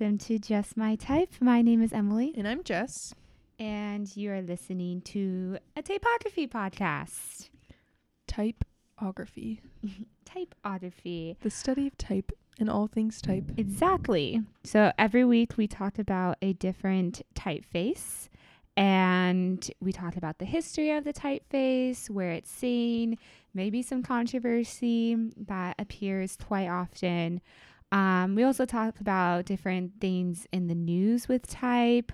welcome to Just My Type. My name is Emily, And I'm Jess. and you are listening to a typography podcast. Typography. Typography. The study of type and all things type. Exactly. So every week we talk about a different typeface and we talked about the history of the typeface, where it's seen, maybe some controversy that appears quite often. Um, we also talked about different things in the news with type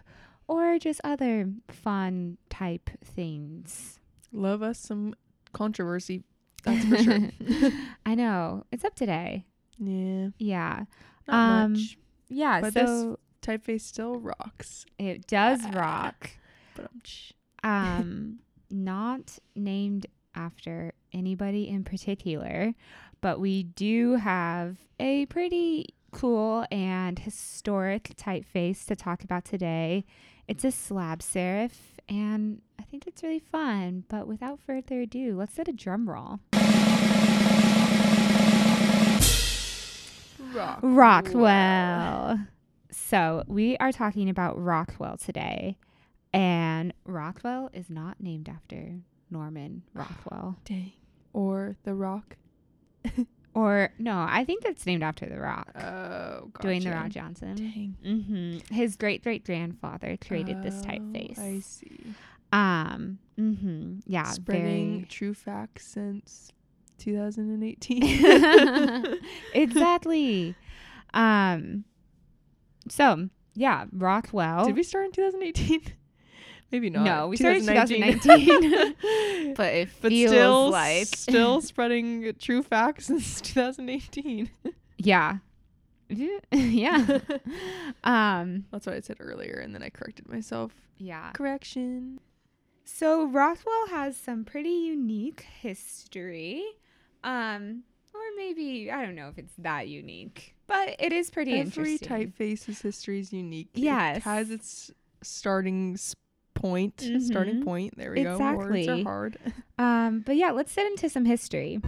or just other fun type things. Love us some controversy. That's for sure. I know. It's up today. yeah. Yeah. Not Um, much. Yeah. But this- so Typeface still rocks. it does rock. But um, um not named after anybody in particular but we do have a pretty cool and historic typeface to talk about today it's a slab serif and i think it's really fun but without further ado let's get a drum roll rock. rockwell so we are talking about rockwell today and rockwell is not named after norman rockwell Dang. Or The Rock. Or no, I think that's named after The Rock, Oh, gotcha. Dwayne The Rock Johnson. Dang. hmm His great great grandfather created this Oh, typeface. I see. Um. hmm Yeah. Spreading true facts since 2018. Exactly. Um. So yeah, Rockwell. Did we start in 2018? Maybe not. No, we started in 2019. but it but feels still, like still spreading true facts since 2018. yeah. yeah. um. That's what I said earlier, and then I corrected myself. Yeah. Correction. So Rockwell has some pretty unique history. Um or maybe I don't know if it's that unique, but it is pretty Every interesting. typeface's history is unique. Yes. It has its starting s- point. Starting Mhm. point. There we go. Words Exactly. are hard. Um but yeah, let's get into some history.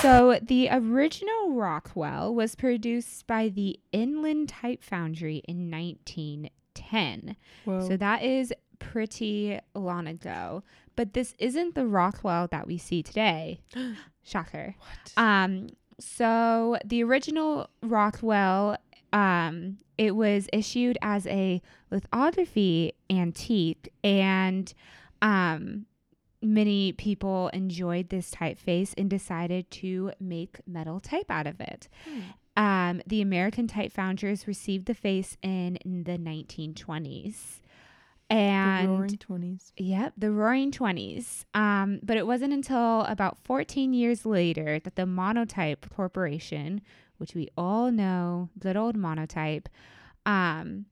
So the original Rockwell was produced by the Inland Type Foundry in 1910. Whoa. So that is pretty long ago. But this isn't the Rockwell that we see today. Shocker. what? Um, so the original Rockwell, um, it was issued as a lithography antique, and um, many people enjoyed this typeface and decided to make metal type out of it. Hmm. Um, the American Type Founders received the face in the 1920s. And the roaring 20s. Yep, the Roaring Twenties. Um, but it wasn't until about 14 years later that the Monotype Corporation, which we all know, good old Monotype, um,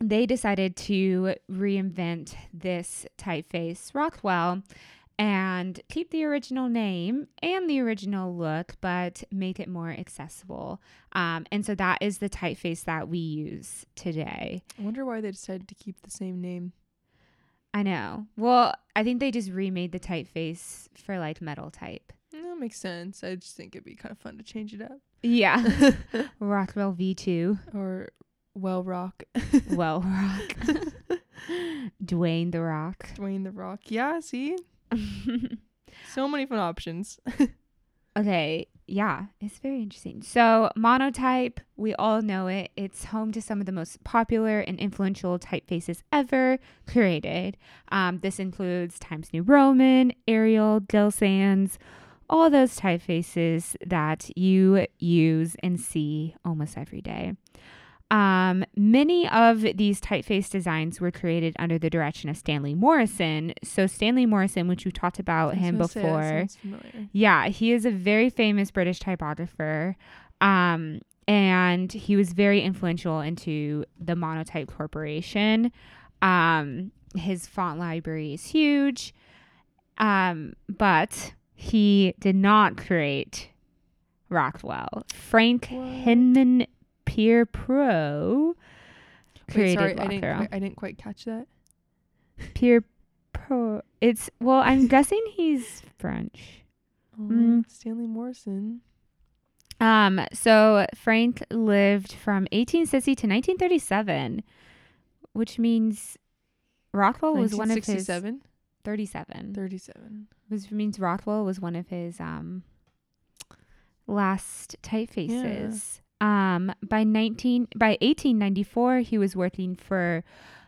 they decided to reinvent this typeface, Rockwell, and keep the original name and the original look, but make it more accessible. Um, and so that is the typeface that we use today. I wonder why they decided to keep the same name. I know. Well, I think they just remade the typeface for like metal type. That makes sense. I just think it'd be kind of fun to change it up. Yeah. Rockwell V2. or Well Rock. Well, Rock. Dwayne the Rock. Dwayne the Rock. Yeah, see? So many fun options. okay. Yeah. It's very interesting. So, monotype, we all know it. It's home to some of the most popular and influential typefaces ever created. Um, this includes Times New Roman, Arial, Gill Sans, all those typefaces that you use and see almost every day. Um, many of these typeface designs were created under the direction of Stanley Morison. So Stanley Morison, which we talked about him gonna say, that before, yeah, he is a very famous British typographer. Um, and he was very influential into the Monotype Corporation. Um, his font library is huge. Um, but he did not create Rockwell. Frank What? Hinman Pierpont Wait, created sorry, I didn't, Rockwell. quite, I didn't quite catch that. Pierre Pro. It's well, I'm guessing he's French. Oh, Mm. Stanley Morison. Um, so Frank lived from 1860 to 1937, which means Rockwell was one of his 1967? 37. 37. Which means Rockwell was one of his um last typefaces. Um, by 19 by 1894, he was working for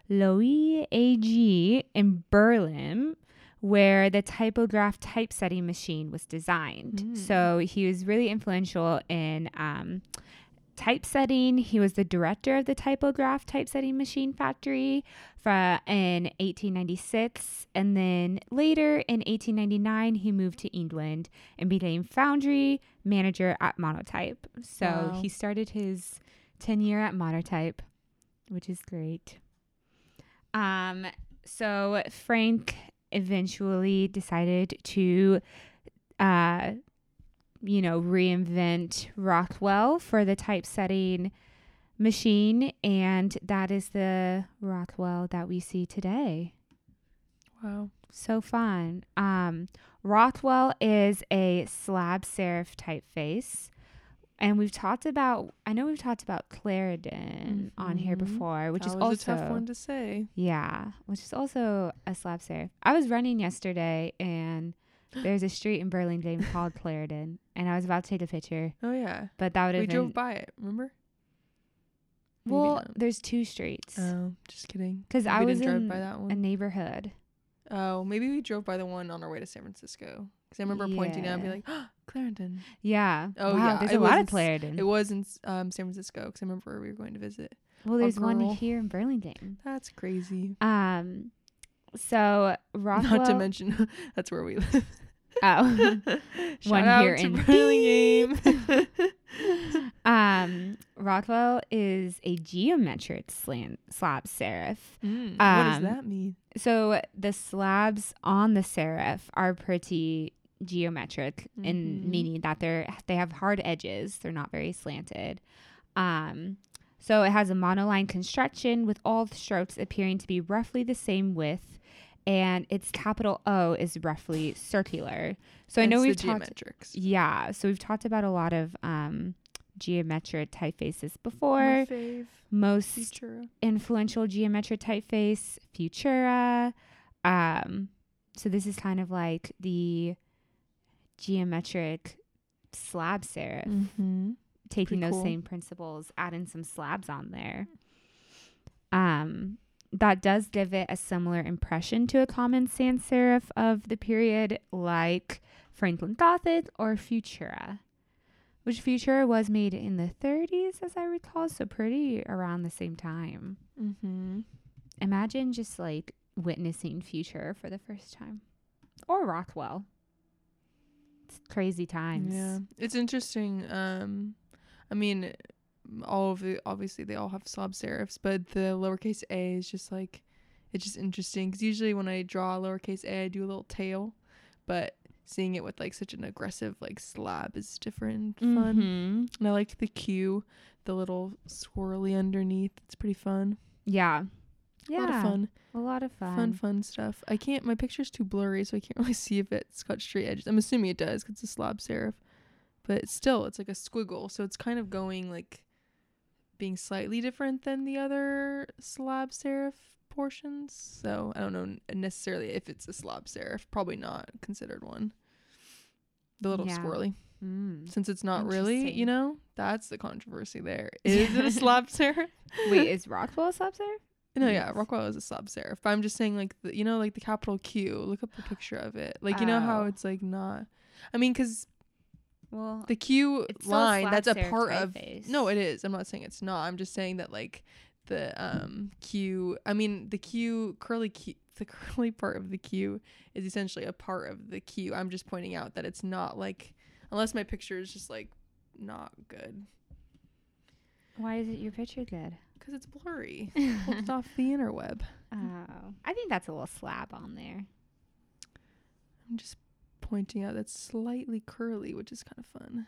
Loewe AG in Berlin, where the typograph typesetting machine was designed. Mm. So he was really influential in um, typesetting. He was the director of the typograph typesetting machine factory fra- in 1896. And then later in 1899, he moved to England and became foundry manager at Monotype. So Wow. he started his tenure at Monotype, which is great. Um, so Frank eventually decided to, uh, you know, reinvent Rockwell for the typesetting machine, and that is the Rockwell that we see today. Wow. So fun. Um, Rockwell is a slab serif typeface. And we've talked about, I know we've talked about Clarendon on here Mhm. before, which that is also a tough one to say. yeah, which is also a slab serif. I was running yesterday and there's a street in Burlingame called Clarendon, and I was about to take a picture, Oh yeah. but that would have We have drove by it, remember? Maybe well. not. There's two streets Oh, just kidding. because I was in by that a neighborhood. Oh, maybe we drove by the one on our way to San Francisco. Because I remember pointing out and be like, oh, Clarendon. Yeah. Oh, wow, yeah, There's it a lot of Clarendon. It was in um, San Francisco because I remember we were going to visit. well, there's one here in Burlingame. That's crazy. Um, so Rockwell. Not to mention, that's where we live. Oh. One out here to in Burlingame. um, Rockwell is a geometric slant slab serif. Mm, what does Um, that mean? So the slabs on the serif are pretty geometric in Mhm. meaning that they're they have hard edges. They're not very slanted. Um, so it has a monoline construction with all the strokes appearing to be roughly the same width, and its capital O is roughly circular. So I know we've talked. geometrics. Yeah, so we've talked about a lot of um, geometric typefaces before. Most Futura. influential geometric typeface, Futura. Um, so this is kind of like the geometric slab serif, Mm-hmm. taking pretty those cool. same principles, adding some slabs on there. Um, that does give it a similar impression to a common sans serif of the period, like Franklin Gothic or Futura, which Futura was made in the 30s, as I recall, so pretty around the same time. Mm-hmm. Imagine just like witnessing Futura for the first time, or Rockwell. It's crazy times. Yeah, it's interesting. Um, I mean, all of the obviously they all have slab serifs, but the lowercase a is just like it's just interesting because usually when I draw lowercase a, I do a little tail, but seeing it with like such an aggressive like slab is different, and fun. Mhm. And I like the Q, the little swirly underneath. It's pretty fun. Yeah. Yeah. A lot of fun. A lot of fun. Fun, fun stuff. I can't. My picture's too blurry, so I can't really see if it's got straight edges. I'm assuming it does because it's a slab serif, but still, it's like a squiggle, so it's kind of going like being slightly different than the other slab serif portions. So I don't know necessarily if it's a slab serif. Probably not considered one. The little Yeah. swirly, Mm. since it's not really, you know, that's the controversy there. Is it a slab serif? Wait, is Rockwell a slab serif? No, yeah, Rockwell is a slab serif. But I'm just saying, like, the, you know, like the capital Q. Look up a picture of it. Like, you know how Oh. it's like not. I mean, because Well, the Q It's still a line, that's a part of. typeface. No, it is. I'm not saying it's not. I'm just saying that like the um Q. I mean, the Q curly Q. The curly part of the Q is essentially a part of the Q. I'm just pointing out that it's not like unless my picture is just like not good why is it your picture good? because it's blurry. it's off the interweb. Oh, I think that's a little slab on there. I'm just pointing out that's slightly curly, which is kind of fun.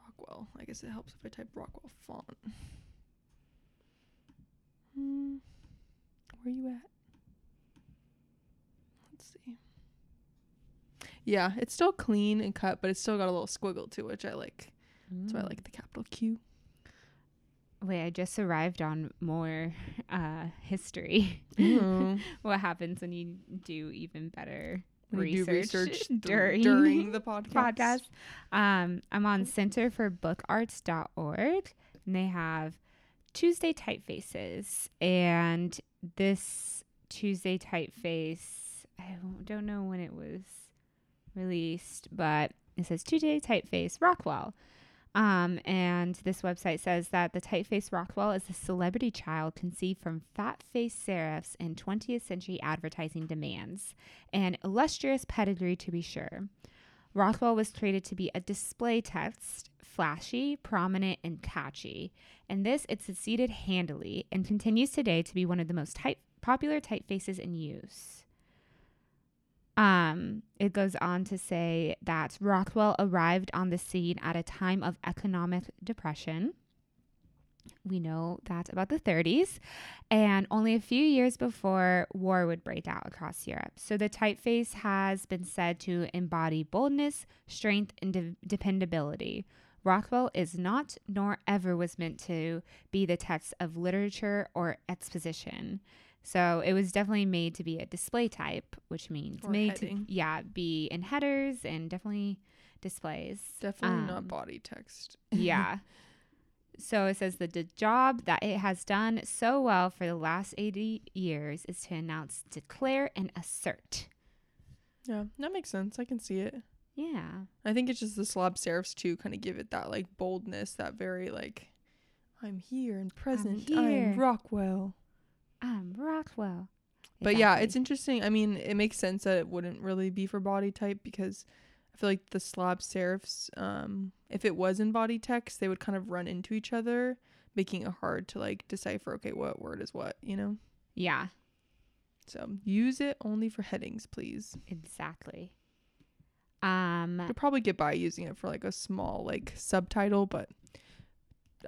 Rockwell. I guess it helps if I type Rockwell font. Hmm. Where are you at? Let's see. Yeah, it's still clean and cut, but it's still got a little squiggle to it, which I like. That's why I Mm. like the capital Q. Wait, I just arrived on more uh, history. Ooh. what happens when you do even better When you do research, research during, during the podcast. podcast? Um, I'm on centerforbookarts.org, and they have Tuesday typefaces. And this Tuesday typeface, I don't- don't know when it was released, but it says Tuesday typeface Rockwell. Um, and this website says that the typeface Rockwell is a celebrity child conceived from fat faced serifs in 20th century advertising demands. An illustrious pedigree, to be sure. Rockwell was created to be a display text, flashy, prominent, and catchy. And this, it succeeded handily and continues today to be one of the most type- popular typefaces in use. Um, it goes on to say that Rockwell arrived on the scene at a time of economic depression. We know that about the 30s, and only a few years before war would break out across Europe. So the typeface has been said to embody boldness, strength, and de- dependability. Rockwell is not, nor ever was meant to, be the text of literature or exposition. So it was definitely made to be a display type, which means Or made heading. to yeah be in headers and definitely displays. Definitely Um, not body text. yeah. So it says that the job that it has done so well for the last 80 years is to announce, declare, and assert. Yeah, that makes sense. I can see it. Yeah. I think it's just the slab serifs too kind of give it that like boldness, that very like I'm here and present. I'm, here." Rockwell. I'm Rockwell. But yeah, it's interesting. I mean, it makes sense that it wouldn't really be for body type because I feel like the slab serifs, um, if it was in body text, they would kind of run into each other, making it hard to like decipher. Okay, what word is what? You know. Yeah, So use it only for headings, please. exactly. Um, You'll probably get by using it for like a small like subtitle, but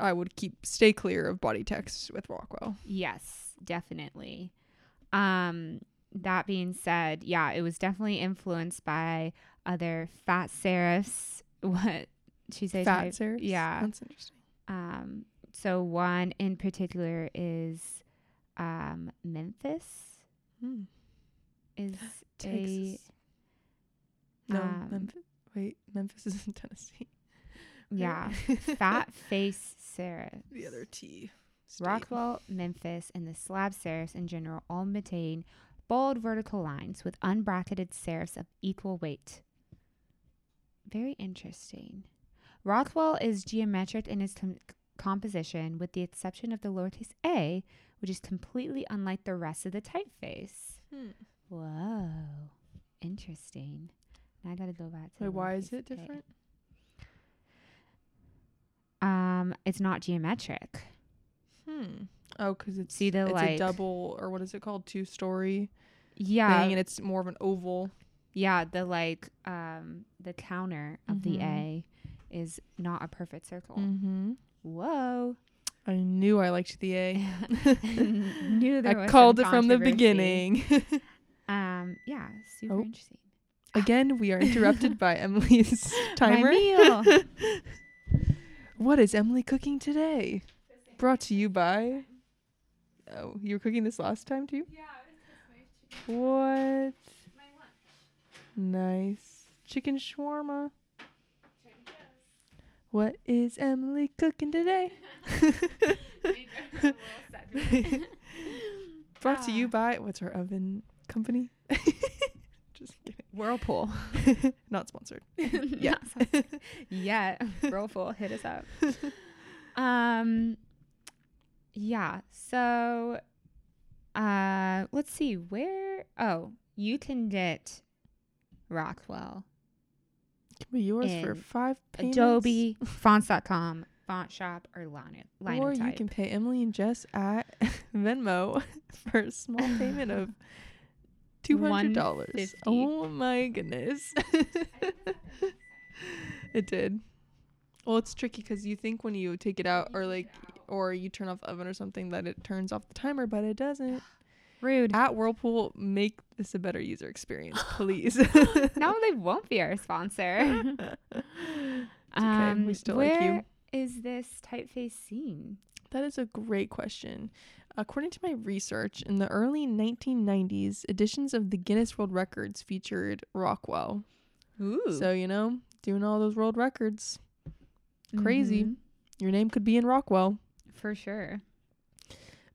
I would keep stay clear of body text with Rockwell. Yes, definitely. Um, that being said, yeah, it was definitely influenced by other fat serifs. What she says? Fat serifs. Yeah. that's interesting. Um, so one in particular is um, Memphis Hmm. is a No, um, Memphis. Wait, Memphis is in Tennessee. yeah fat face serif. The other T. state. Rockwell, Memphis, and the slab serifs in general all maintain bold vertical lines with unbracketed serifs of equal weight. Very interesting. Rockwell is geometric in its com- composition, with the exception of the lowercase a, which is completely unlike the rest of the typeface. Hmm. Whoa, interesting. Now I gotta go back to. Wait, the why is it a. different? Um, it's not geometric. Hmm. Oh, because it's See the, it's a double or what is it called? Two story Yeah, thing, and it's more of an oval. Yeah, the like um the counter of the Mhm. A is not a perfect circle. Mm-hmm. Whoa. I knew I liked the A. Knew there I called it from the beginning. Um yeah, super Oh. interesting. Again, we are interrupted by Emily's timer. My meal. What is Emily cooking today? Brought to you by. Oh, you were cooking this last time too? Yeah, What? Nice. Chicken shawarma. What is Emily cooking today? Brought to you Ah. by what's our oven company? Just kidding. Whirlpool. Not sponsored. yeah. yeah. Whirlpool, hit us up. Um yeah, so uh let's see where oh, you can get Rockwell. Can be yours for five payments. Adobe, fonts.com, font shop, or Lino, or you can pay Emily and Jess at Venmo for a small payment of two hundred $150. Oh my goodness! it did. Well, it's tricky because you think when you take it out, or like, or you turn off the oven or something, that it turns off the timer, but it doesn't. Rude. At Whirlpool, make this a better user experience, please. no, they won't be our sponsor. okay, we still like you. Um, where is this typeface seen? That is a great question. According to my research, in the early 1990s, editions of the Guinness World Records featured Rockwell. Ooh. So, you know, doing all those world records. Crazy. Mhm. Your name could be in Rockwell. For sure.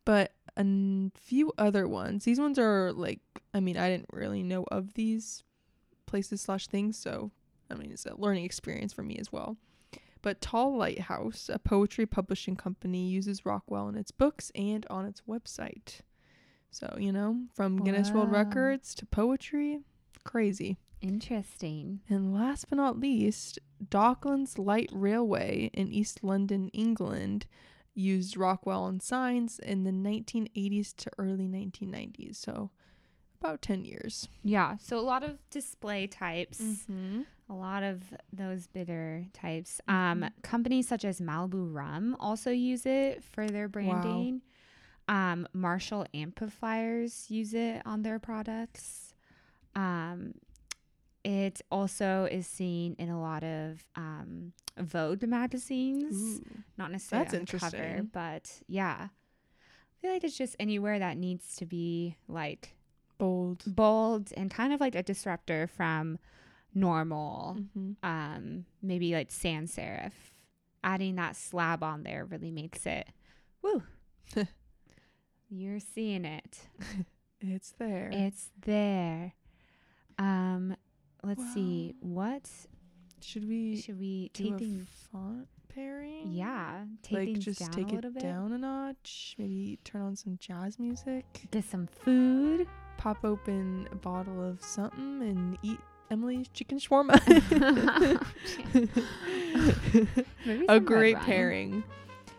But a few other ones. These ones are like, I mean, I didn't really know of these places slash things. So, I mean, it's a learning experience for me as well. But Tall Lighthouse, a poetry publishing company, uses Rockwell in its books and on its website. So, you know, from Guinness World Records to poetry, crazy. Interesting. And last but not least, Docklands Light Railway in East London, England, used Rockwell on signs in the 1980s to early 1990s. So, about 10 years. Yeah. So a lot of display types. Mm-hmm. A lot of those bitter types. Um, Mhm. companies such as Malibu Rum also use it for their branding. Um, Marshall amplifiers use it on their products. Um, it also is seen in a lot of um, Vogue magazines. Not necessarily That's the cover, interesting. but yeah. I feel like it's just anywhere that needs to be like Bold. bold and kind of like a disruptor from normal Mm-hmm. um maybe like sans serif adding that slab on there really makes it woo you're seeing it It's there. it's there um let's see what should we should we do take a things font pairing? yeah take like things just down take a little it bit down a notch. Maybe turn on some jazz music. get some food Pop open a bottle of something and eat Emily's chicken shawarma. Maybe a great pairing.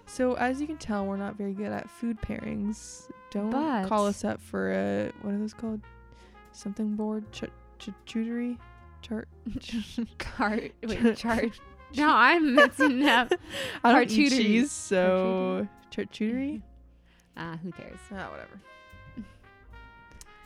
So as you can tell, we're not very good at food pairings. Don't call us up for a what are those called? Something board ch- charcuterie chart. cart wait chart no i'm mixing up I don't eat cheese, so charcuterie. uh who cares Ah, whatever.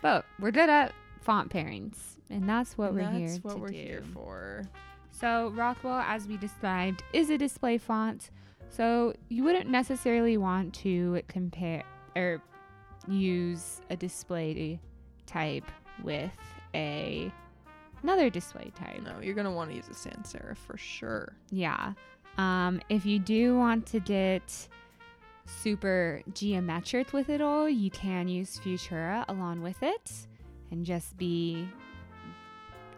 But we're good at font pairings, and that's what And we're that's here what we're do. here for. So Rockwell, as we described, is a display font. So you wouldn't necessarily want to compare or use a display type with a another display type. No, you're gonna want to use a sans serif for sure. Yeah. Um, if you do want to get super geometric with it all, you can use Futura along with it and just be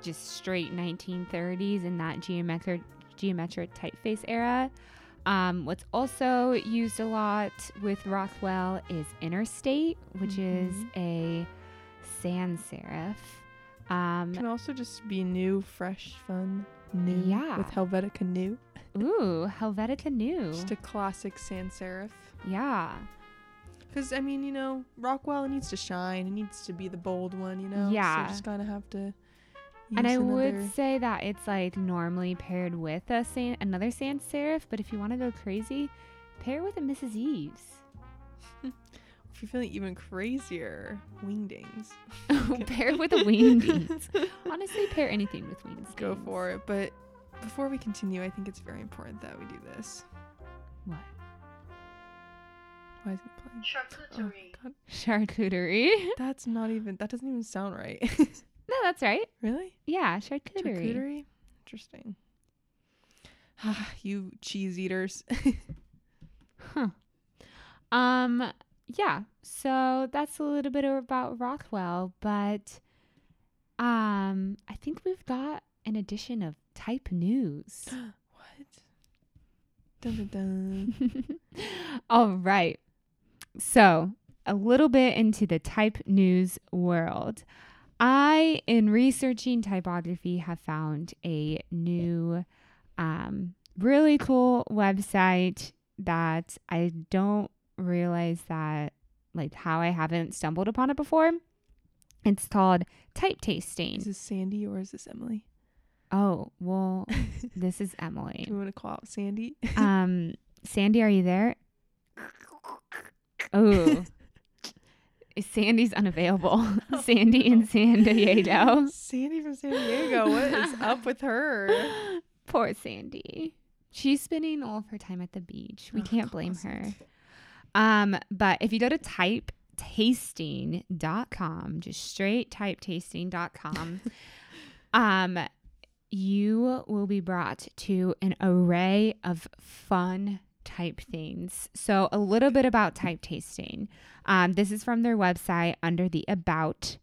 just straight 1930s in that geometric geometric typeface era. Um, what's also used a lot with Rockwell is Interstate, which is Mhm. a sans serif. Um, Can also just be new, fresh, fun, new. Yeah. With Helvetica Neue. ooh, Helvetica Neue. Just a classic sans serif. yeah. Because, I mean, you know, Rockwell it needs to shine. It needs to be the bold one, you know? Yeah. So you just kind of have to. And I use would say that it's like normally paired with a san- another sans serif, but if you want to go crazy, pair with a Mrs. Eaves. If you're feeling even crazier, wingdings. pair with a wingdings. Honestly, pair anything with wings. Go for it. But before we continue, I think it's very important that we do this. What? Why is it playing? Oh, Charcuterie. God. Charcuterie. That's not even, that doesn't even sound right. no, that's right. really? Yeah, charcuterie. Charcuterie? Interesting. you cheese eaters. Huh. Um. Yeah. So that's a little bit about Rockwell, but um, I think we've got an edition of Type News. what? Dun dun dun. All right. So, a little bit into the type news world. I, in researching typography, have found a new, um, really cool website that I don't realize that, like, how I haven't stumbled upon it before. It's called Type Tasting. Is this Sandy or is this Emily? Oh, well, this is Emily. Do you want to call out Sandy? Um, Sandy, are you there? Oh, Sandy's unavailable. Sandy in San Diego. Sandy from San Diego. What is up with her? Poor Sandy. She's spending all of her time at the beach. We Oh, can't blame her. classic. Um, but if you go to typetasting.com, just straight typetasting.com, um, you will be brought to an array of fun type things. So, a little bit about type tasting. Um, this is from their website under the About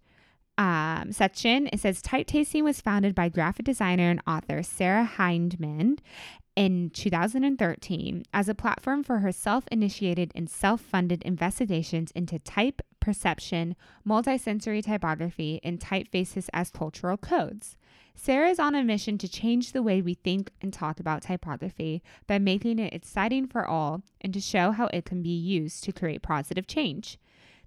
um, section. It says Type Tasting was founded by graphic designer and author Sarah Hyndman in 2013 as a platform for her self initiated and self funded investigations into type perception, multisensory typography, and typefaces as cultural codes. Sarah is on a mission to change the way we think and talk about typography by making it exciting for all and to show how it can be used to create positive change.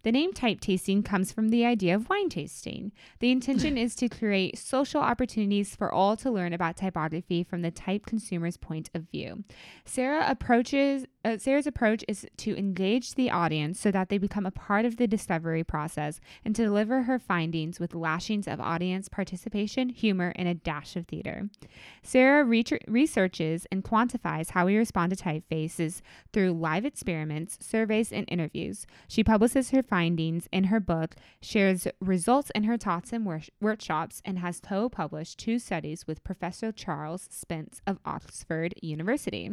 The name type tasting comes from the idea of wine tasting. The intention is to create social opportunities for all to learn about typography from the type consumer's point of view. Sarah approaches uh, Sarah's approach is to engage the audience so that they become a part of the discovery process and to deliver her findings with lashings of audience participation, humor, and a dash of theater. Sarah re- researches and quantifies how we respond to typefaces through live experiments, surveys, and interviews. She publishes her findings in her book, shares results in her talks and wor- workshops, and has co published two studies with Professor Charles Spence of Oxford University.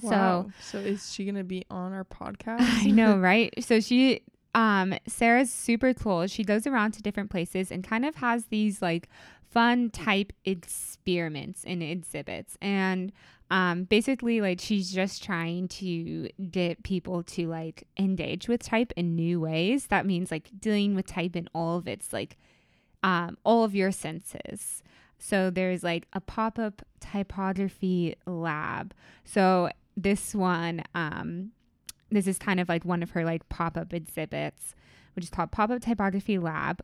Wow. So is she gonna be on our podcast? I know, right? So she um Sarah's super cool. She goes around to different places and kind of has these like fun type experiments and exhibits and um basically like she's just trying to get people to like engage with type in new ways. That means like dealing with type in all of its like um all of your senses. So there's like a pop-up typography lab. So this one um this is kind of like one of her like pop-up exhibits which is called pop-up typography lab.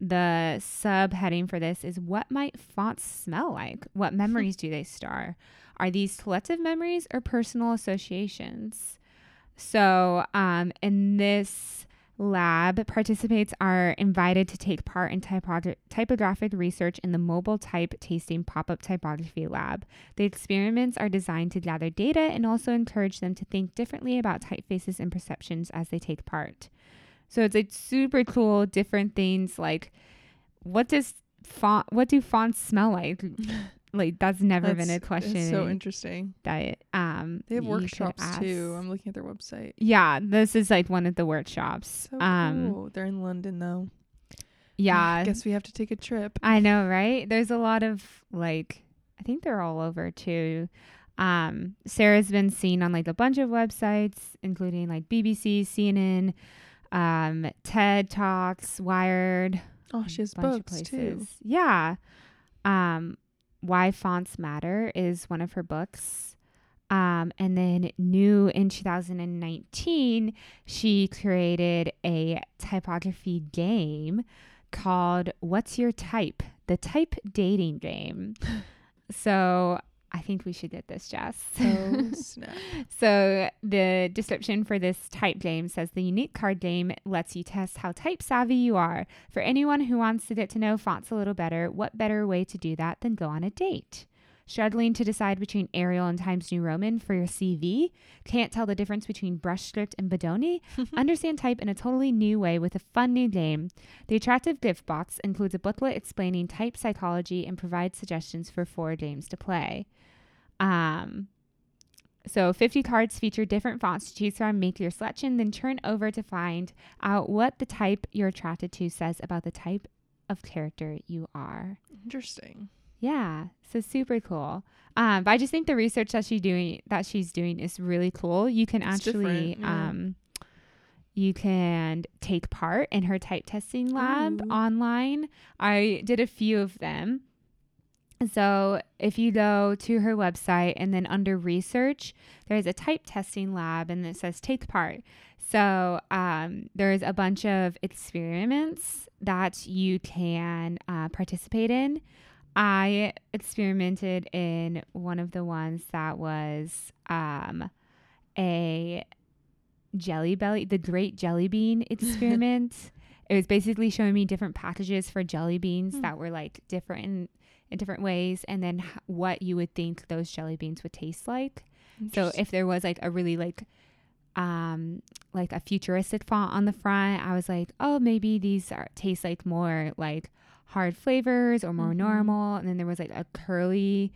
The subheading for this is what might fonts smell like? What memories do they star? Are these collective memories or personal associations? So um, in this lab participants are invited to take part in typogra- typographic research in the mobile type tasting pop-up typography lab the experiments are designed to gather data and also encourage them to think differently about typefaces and perceptions as they take part. So it's like super cool, different things like what does font what do fonts smell like? like that's never been a question so interesting. that um They have workshops too. I'm looking at their website. Yeah, this is like one of the workshops. So um cool. They're in London though. yeah. I guess we have to take a trip. I know, right? There's a lot of like I think they're all over too. Um, Sarah's been seen on like a bunch of websites, including like BBC, CNN, um, TED Talks, Wired, Oh, she has bunch books of too. places. Yeah. Um, Why Fonts Matter is one of her books. Um, and then new in 2019, she created a typography game called What's Your Type? The Type Dating Game. so I think we should get this, Jess. Oh snap! So the description for this type game says the unique card game lets you test how type savvy you are. For anyone who wants to get to know fonts a little better, what better way to do that than go on a date? Struggling to decide between Arial and Times New Roman for your CV? Can't tell the difference between brush script and Bodoni? Understand type in a totally new way with a fun new game. The attractive gift box includes a booklet explaining type psychology and provides suggestions for four games to play. Um, so 50 cards feature different fonts to choose from. Make your selection, then turn over to find out what the type you're attracted to says about the type of character you are. Interesting. Yeah, so super cool. Um, but I just think the research that she's doing that she's doing is really cool. You can It's actually yeah. um, you can take part in her type tasting lab Ooh. online. I did a few of them. So if you go to her website and then under research, there's a type tasting lab and it says take part. So um, there's a bunch of experiments that you can uh, participate in. I experimented in one of the ones that was um, a Jelly Belly, the Great Jelly Bean Experiment. it was basically showing me different packages for jelly beans Hmm. that were like different in, different ways, and then h- what you would think those jelly beans would taste like. So if there was like a really like um like a futuristic font on the front, I was like, oh, maybe these are taste like more like hard flavors or more Mhm. normal. And then there was like a curly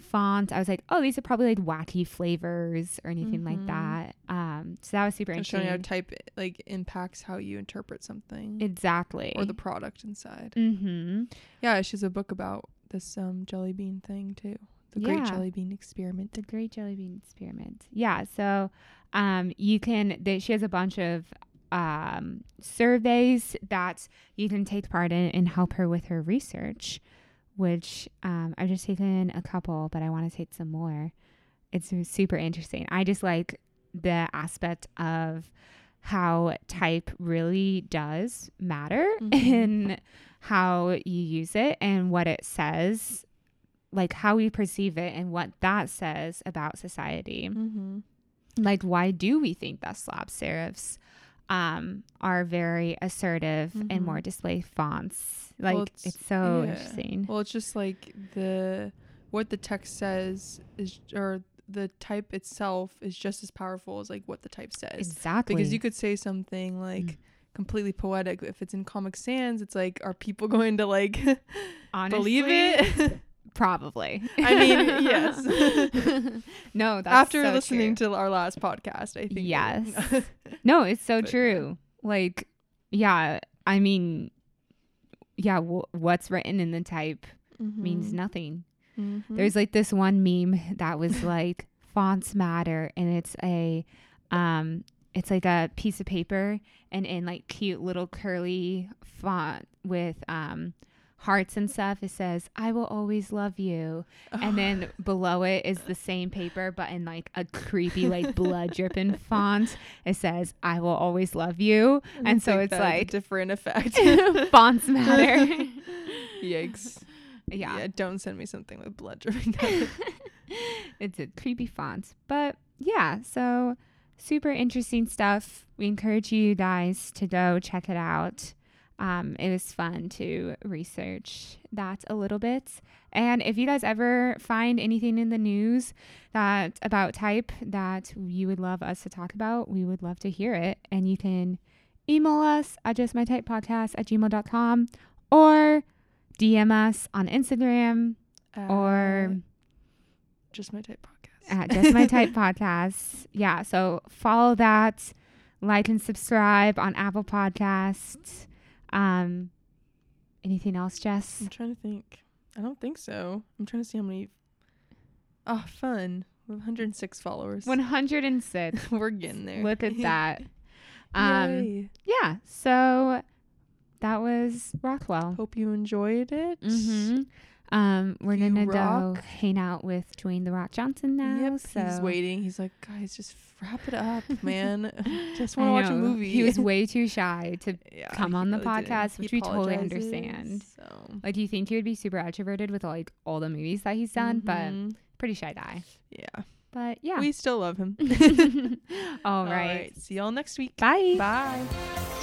font. I was like, oh, these are probably like wacky flavors or anything like Mhm. that. Um, so that was super So showing interesting. how type like impacts how you interpret something exactly. or the product inside. mm-hmm. Yeah, she's a book about this um jelly bean thing too. The Great Jelly Bean Experiment. The Great Jelly Bean Experiment. Yeah. So um, you can, they, she has a bunch of um, surveys that you can take part in and help her with her research, which um, I've just taken a couple, but I want to take some more. It's super interesting. I just like the aspect of how type really does matter Mhm. in how you use it and what it says like how we perceive it and what that says about society. Mm-hmm. Like, why do we think that slab serifs um, are very assertive and Mhm. more display fonts? Like, Well, it's, it's- so yeah. interesting. Well, it's just like the what the text says is, or the type itself is just as powerful as like what the type says. exactly. Because you could say something like Mm. completely poetic. If it's in Comic Sans, it's like, are people going to like Honestly, believe it? Probably. I mean, yes. no, that's After so listening true. to our last podcast, I think. it- Yes. No, it's so But, true. Like, yeah, I mean, yeah, w- what's written in the type means Mhm. nothing. Mhm. There's like this one meme that was like fonts matter and it's a um it's like a piece of paper and in like cute little curly font with um hearts and stuff it says I will always love you and then below it is the same paper but in like a creepy like blood dripping font it says I will always love you and so it's that has a like- different effect. fonts matter Yikes. Yeah. Yeah. Don't send me something with blood dripping down it. it's a creepy font. But yeah, so super interesting stuff. We encourage you guys to go check it out. Um, it was fun to research that a little bit. And if you guys ever find anything in the news that about type that you would love us to talk about, we would love to hear it. And you can email us at justmytypepodcast at gmail.com or DM us on Instagram or Uh, just my type podcast. at Just My Type Podcast. Yeah, so follow that, like and subscribe on Apple Podcasts. Um, anything else, Jess? I'm trying to think. I don't think so. I'm trying to see how many. Oh, fun. We have 106 followers. One hundred and six. We're getting there. Look at that. Um, Yay. yeah. So that was Rockwell. Hope you enjoyed it. Mm-hmm. Um, we're You gonna go hang out with Dwayne the Rock Johnson now. Yep. so He's waiting. He's like, guys, just wrap it up, man. just want to watch a movie. He was way too shy to yeah, come on the really podcast, which we totally understand. So. Like, do you think he would be super extroverted with like all the movies that he's done? But Mhm. pretty shy guy. yeah, But yeah. we still love him. all All right. See y'all next week. Bye. Bye.